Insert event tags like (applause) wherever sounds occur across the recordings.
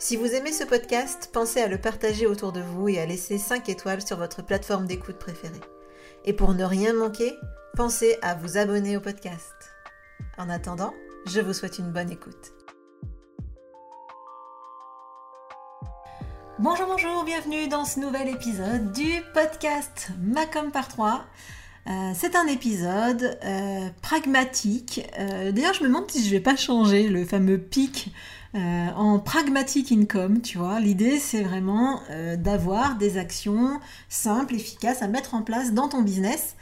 Si vous aimez ce podcast, pensez à le partager autour de vous et à laisser 5 étoiles sur votre plateforme d'écoute préférée. Et pour ne rien manquer, pensez à vous abonner au podcast. En attendant, je vous souhaite une bonne écoute. Bonjour, bonjour, bienvenue dans ce nouvel épisode du podcast Macom par 3. Euh, c'est un épisode euh, pragmatique. Euh, d'ailleurs, je me demande si je vais pas changer le fameux pic en pragmatic income, tu vois. L'idée, c'est vraiment d'avoir des actions simples, efficaces à mettre en place dans ton business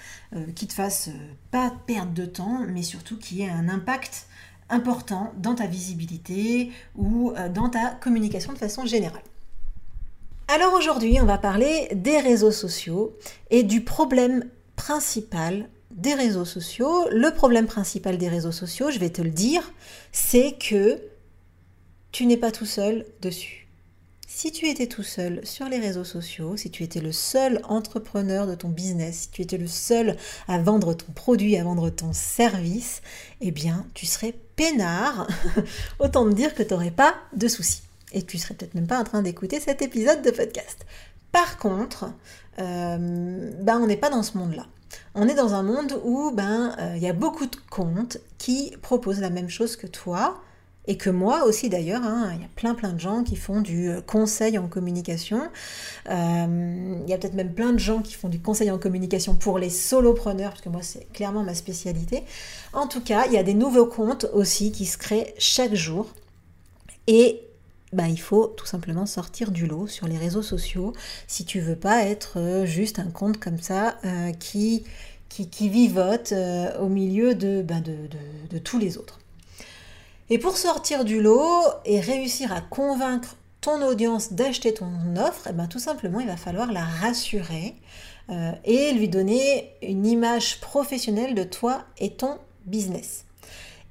qui te fassent pas perdre de temps, mais surtout qui aient un impact important dans ta visibilité ou dans ta communication de façon générale. Alors aujourd'hui, on va parler des réseaux sociaux et du problème principal des réseaux sociaux, le problème principal des réseaux sociaux, je vais te le dire, c'est que tu n'es pas tout seul dessus. Si tu étais tout seul sur les réseaux sociaux, si tu étais le seul entrepreneur de ton business, si tu étais le seul à vendre ton produit, à vendre ton service, eh bien, tu serais peinard. (laughs) Autant te dire que tu n'aurais pas de soucis. Et tu serais peut-être même pas en train d'écouter cet épisode de podcast. Par contre, euh, ben, on n'est pas dans ce monde-là. On est dans un monde où ben euh, il y a beaucoup de comptes qui proposent la même chose que toi et que moi aussi d'ailleurs. Hein. Il y a plein plein de gens qui font du euh, conseil en communication. il y a peut-être même plein de gens qui font du conseil en communication pour les solopreneurs parce que moi c'est clairement ma spécialité. En tout cas, il y a des nouveaux comptes aussi qui se créent chaque jour. Et bah, il faut tout simplement sortir du lot sur les réseaux sociaux si tu veux pas être euh, juste un compte comme ça euh, qui, qui, vivote euh, au milieu bah, de, de, tous les autres. Et pour sortir du lot et réussir à convaincre ton audience d'acheter ton offre, eh ben, tout simplement il va falloir la rassurer et lui donner une image professionnelle de toi et ton business.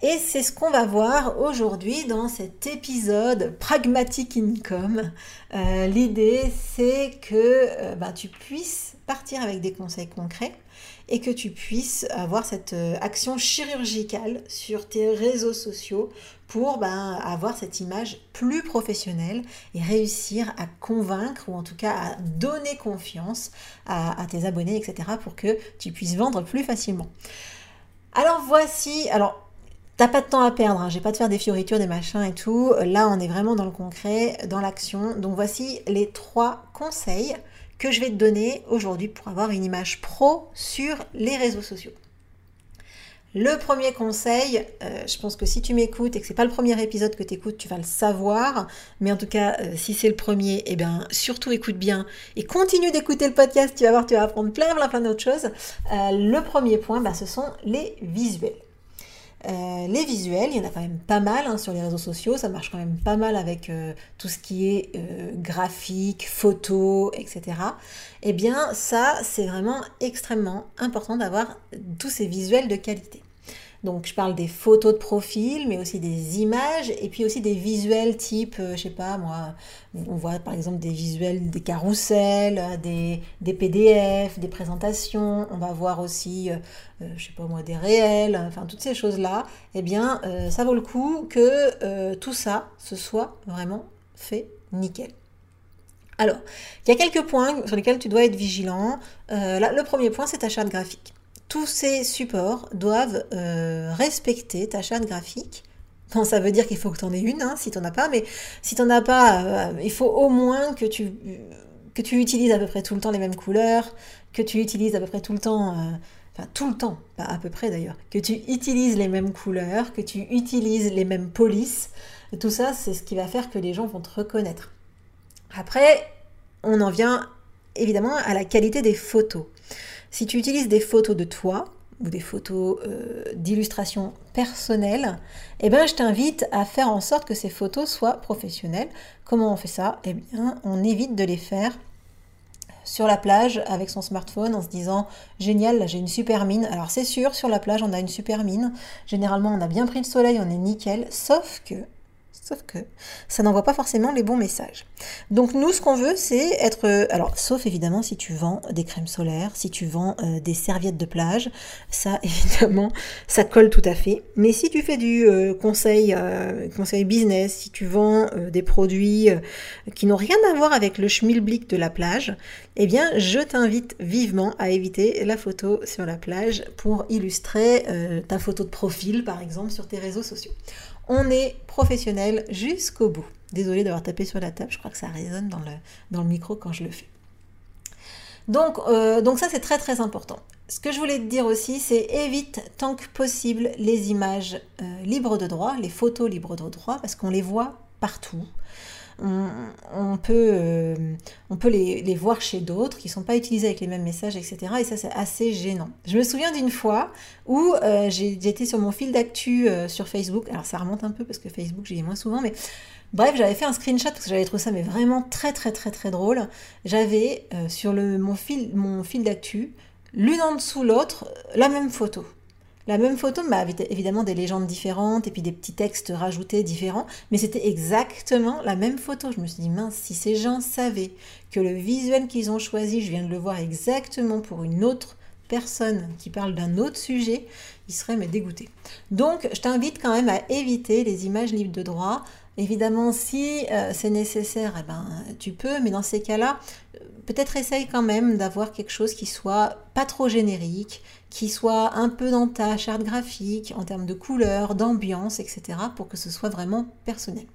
Et c'est ce qu'on va voir aujourd'hui dans cet épisode Pragmatic Income. Euh, l'idée, c'est que euh, bah, tu puisses partir avec des conseils concrets et que tu puisses avoir cette euh, action chirurgicale sur tes réseaux sociaux pour bah, avoir cette image plus professionnelle et réussir à convaincre ou en tout cas à donner confiance à, à tes abonnés, etc. pour que tu puisses vendre plus facilement. Alors voici, alors T'as pas de temps à perdre, hein. j'ai pas de faire des fioritures, des machins et tout. Là, on est vraiment dans le concret, dans l'action. Donc voici les trois conseils que je vais te donner aujourd'hui pour avoir une image pro sur les réseaux sociaux. Le premier conseil, euh, je pense que si tu m'écoutes et que c'est pas le premier épisode que tu écoutes, tu vas le savoir. Mais en tout cas, euh, si c'est le premier, eh bien surtout écoute bien et continue d'écouter le podcast. Tu vas voir, tu vas apprendre plein, plein, plein d'autres choses. Euh, le premier point, bah, ce sont les visuels. Euh, les visuels, il y en a quand même pas mal hein, sur les réseaux sociaux, ça marche quand même pas mal avec euh, tout ce qui est euh, graphique, photo, etc. Eh bien ça, c'est vraiment extrêmement important d'avoir tous ces visuels de qualité. Donc je parle des photos de profil, mais aussi des images, et puis aussi des visuels type, euh, je sais pas moi, on voit par exemple des visuels, des carousels, des, PDF, des présentations, on va voir aussi, euh, euh, je sais pas moi, des réels, enfin toutes ces choses-là, eh bien ça vaut le coup que tout ça, se soit vraiment fait nickel. Alors, il y a quelques points sur lesquels tu dois être vigilant. le premier point, c'est ta charte graphique tous ces supports doivent euh, respecter ta charte graphique ça veut dire qu'il faut que tu en aies une, hein, si tu n'en as pas, mais si tu n'en as pas, euh, il faut au moins que tu, que tu utilises à peu près tout le temps les mêmes couleurs, que tu utilises à peu près tout le temps, euh, enfin tout le temps, pas à peu près d'ailleurs, que tu utilises les mêmes couleurs, que tu utilises les mêmes polices. tout ça, c'est ce qui va faire que les gens vont te reconnaître. Après, on en vient évidemment à la qualité des photos. Si tu utilises des photos de toi ou des photos euh, d'illustration personnelle, eh ben, je t'invite à faire en sorte que ces photos soient professionnelles. Comment on fait ça? Eh bien, on évite de les faire sur la plage avec son smartphone en se disant génial, j'ai une super mine. Alors c'est sûr, sur la plage on a une super mine. Généralement on a bien pris le soleil, on est nickel. Sauf que Sauf que ça n'envoie pas forcément les bons messages. Donc nous, ce qu'on veut, c'est être... Euh, alors, sauf évidemment si tu vends des crèmes solaires, si tu vends euh, des serviettes de plage, ça, (laughs) évidemment, ça colle tout à fait. Mais si tu fais du euh, conseil, conseil business, si tu vends des produits qui n'ont rien à voir avec le schmilblick de la plage, eh bien, je t'invite vivement à éviter la photo sur la plage pour illustrer ta photo de profil, par exemple, sur tes réseaux sociaux on est professionnel jusqu'au bout. Désolée d'avoir tapé sur la table, je crois que ça résonne dans le, micro quand je le fais. Donc, euh, donc ça c'est très très important. Ce que je voulais te dire aussi, c'est évite tant que possible les images euh, libres de droit, les photos libres de droit, parce qu'on les voit partout on, peut, euh, les, voir chez d'autres qui ne sont pas utilisés avec les mêmes messages, etc. Et ça, c'est assez gênant. Je me souviens d'une fois où euh, j'étais sur mon fil d'actu euh, sur Facebook. Alors, ça remonte un peu parce que Facebook, j'y ai moins souvent, mais bref, j'avais fait un screenshot parce que j'avais trouvé ça mais vraiment très, très, très, très drôle. J'avais sur le, mon fil, mon fil d'actu, l'une en dessous l'autre, la même photo. La même photo, avec évidemment des légendes différentes et puis des petits textes rajoutés différents, mais c'était exactement la même photo. Je me suis dit, mince, si ces gens savaient que le visuel qu'ils ont choisi, je viens de le voir exactement pour une autre personne qui parle d'un autre sujet, ils seraient mais dégoûtés. Donc, je t'invite quand même à éviter les images libres de droit. Évidemment, si euh, c'est nécessaire, eh ben, tu peux, mais dans ces cas-là, peut-être essaye quand même d'avoir quelque chose qui soit pas trop générique, qui soit un peu dans ta charte graphique, en termes de couleurs, d'ambiance, etc., pour que ce soit vraiment personnel.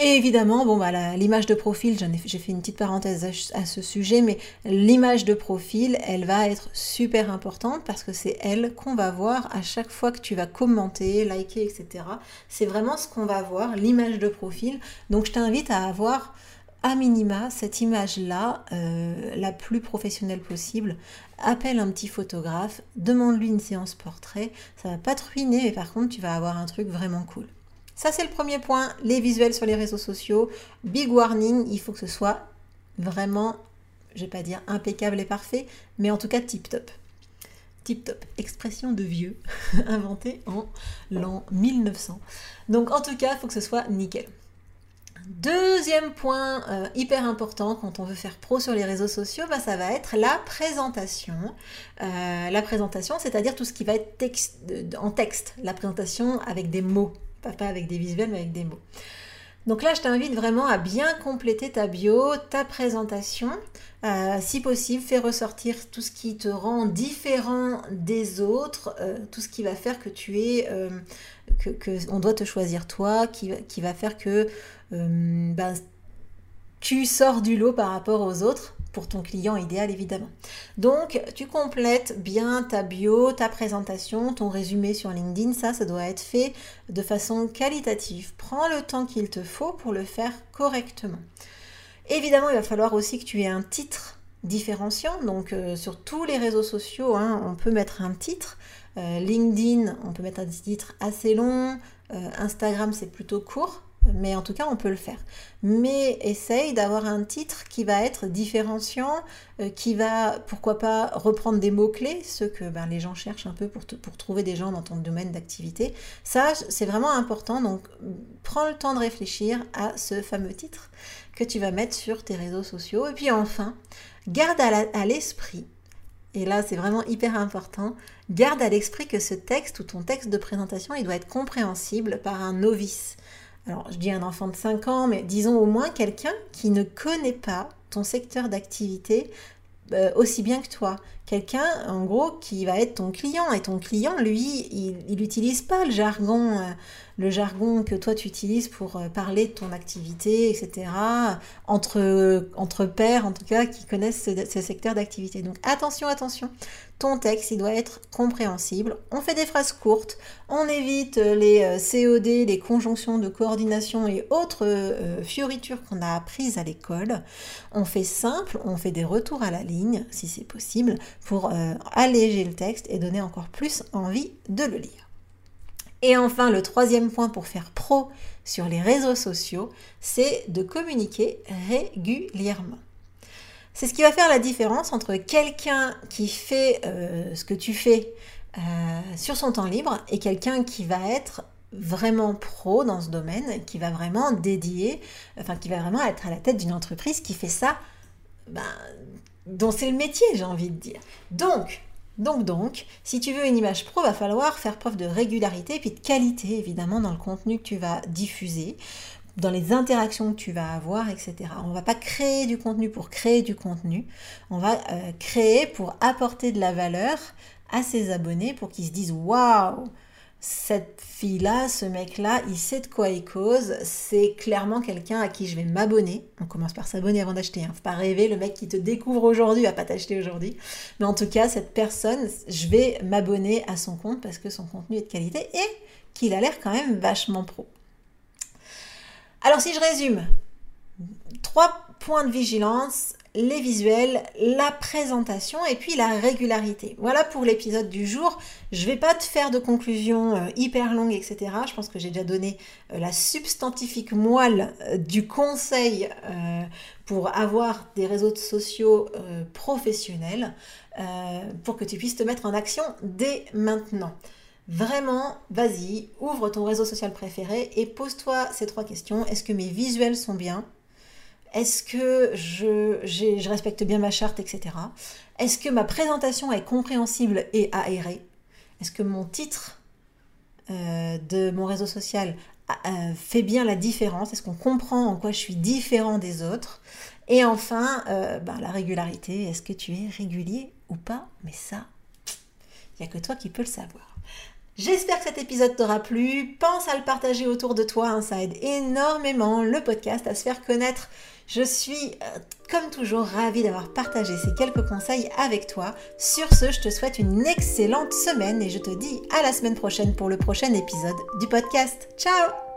Et évidemment, bon, bah, l'image de profil, j'ai fait une petite parenthèse à, ce sujet, mais l'image de profil, elle va être super importante parce que c'est elle qu'on va voir à chaque fois que tu vas commenter, liker, etc. C'est vraiment ce qu'on va voir, l'image de profil. Donc je t'invite à avoir à minima cette image-là, euh, la plus professionnelle possible. Appelle un petit photographe, demande-lui une séance portrait. Ça va pas te ruiner, mais par contre, tu vas avoir un truc vraiment cool. Ça, c'est le premier point. Les visuels sur les réseaux sociaux. Big warning, il faut que ce soit vraiment, je vais pas dire impeccable et parfait, mais en tout cas tip top. Tip top, expression de vieux, (laughs) inventée en l'an 1900. Donc en tout cas, il faut que ce soit nickel. Deuxième point euh, hyper important quand on veut faire pro sur les réseaux sociaux, bah, ça va être la présentation. Euh, la présentation, c'est-à-dire tout ce qui va être en texte. La présentation avec des mots, pas, avec des visuels, mais avec des mots. Donc là, je t'invite vraiment à bien compléter ta bio, ta présentation. Euh, si possible, fais ressortir tout ce qui te rend différent des autres, tout ce qui va faire que tu es, que, on doit te choisir toi, qui, va faire que euh, ben, tu sors du lot par rapport aux autres pour ton client idéal évidemment. Donc tu complètes bien ta bio, ta présentation, ton résumé sur LinkedIn, ça ça doit être fait de façon qualitative. Prends le temps qu'il te faut pour le faire correctement. Évidemment, il va falloir aussi que tu aies un titre différenciant. Donc euh, sur tous les réseaux sociaux, hein, on peut mettre un titre. Euh, LinkedIn, on peut mettre un titre assez long. Instagram, c'est plutôt court mais en tout cas on peut le faire. Mais essaye d'avoir un titre qui va être différenciant, euh, qui va pourquoi pas reprendre des mots-clés, ceux que ben, les gens cherchent un peu pour, pour trouver des gens dans ton domaine d'activité. Ça, c'est vraiment important, donc prends le temps de réfléchir à ce fameux titre que tu vas mettre sur tes réseaux sociaux. Et puis enfin, garde à l'esprit, et là c'est vraiment hyper important, garde à l'esprit que ce texte ou ton texte de présentation, il doit être compréhensible par un novice alors je dis un enfant de 5 ans, mais disons au moins quelqu'un qui ne connaît pas ton secteur d'activité euh, aussi bien que toi, quelqu'un, en gros, qui va être ton client. Et ton client, lui, il n'utilise pas le jargon, euh, le jargon que toi tu utilises pour euh, parler de ton activité, etc. Entre, entre pairs, en tout cas, qui connaissent ce, secteur d'activité. Donc attention, attention. Ton texte, il doit être compréhensible. On fait des phrases courtes. On évite les euh, COD, les conjonctions de coordination et autres fioritures qu'on a apprises à l'école. On fait simple. On fait des retours à la ligne, si c'est possible pour euh, alléger le texte et donner encore plus envie de le lire. Et enfin, le troisième point pour faire pro sur les réseaux sociaux, c'est de communiquer régulièrement. C'est ce qui va faire la différence entre quelqu'un qui fait euh, ce que tu fais euh, sur son temps libre et quelqu'un qui va être vraiment pro dans ce domaine, qui va vraiment dédier, enfin qui va vraiment être à la tête d'une entreprise qui fait ça ben, dont c'est le métier, j'ai envie de dire. Donc, donc, donc, si tu veux une image pro, va falloir faire preuve de régularité et de qualité, évidemment, dans le contenu que tu vas diffuser, dans les interactions que tu vas avoir, etc. On ne va pas créer du contenu pour créer du contenu. On va euh, créer pour apporter de la valeur à ses abonnés pour qu'ils se disent waouh cette fille-là, ce mec-là, il sait de quoi il cause. C'est clairement quelqu'un à qui je vais m'abonner. On commence par s'abonner avant d'acheter. Hein. Faut pas rêver, le mec qui te découvre aujourd'hui va pas t'acheter aujourd'hui. Mais en tout cas, cette personne, je vais m'abonner à son compte parce que son contenu est de qualité et qu'il a l'air quand même vachement pro. Alors si je résume, trois points de vigilance les visuels, la présentation et puis la régularité. Voilà pour l'épisode du jour. Je vais pas te faire de conclusion euh, hyper longue, etc. Je pense que j'ai déjà donné euh, la substantifique moelle euh, du conseil pour avoir des réseaux sociaux professionnels pour que tu puisses te mettre en action dès maintenant. Vraiment, vas-y, ouvre ton réseau social préféré et pose-toi ces trois questions. Est-ce que mes visuels sont bien? Est-ce que je, respecte bien ma charte, etc. Est-ce que ma présentation est compréhensible et aérée? Est-ce que mon titre euh, de mon réseau social euh, fait bien la différence? Est-ce qu'on comprend en quoi je suis différent des autres? Et enfin, euh, ben, la régularité. Est-ce que tu es régulier ou pas? Mais ça, il n'y a que toi qui peux le savoir. J'espère que cet épisode t'aura plu. Pense à le partager autour de toi, hein. ça aide énormément le podcast à se faire connaître. Je suis, euh, comme toujours, ravie d'avoir partagé ces quelques conseils avec toi. Sur ce, je te souhaite une excellente semaine et je te dis à la semaine prochaine pour le prochain épisode du podcast. Ciao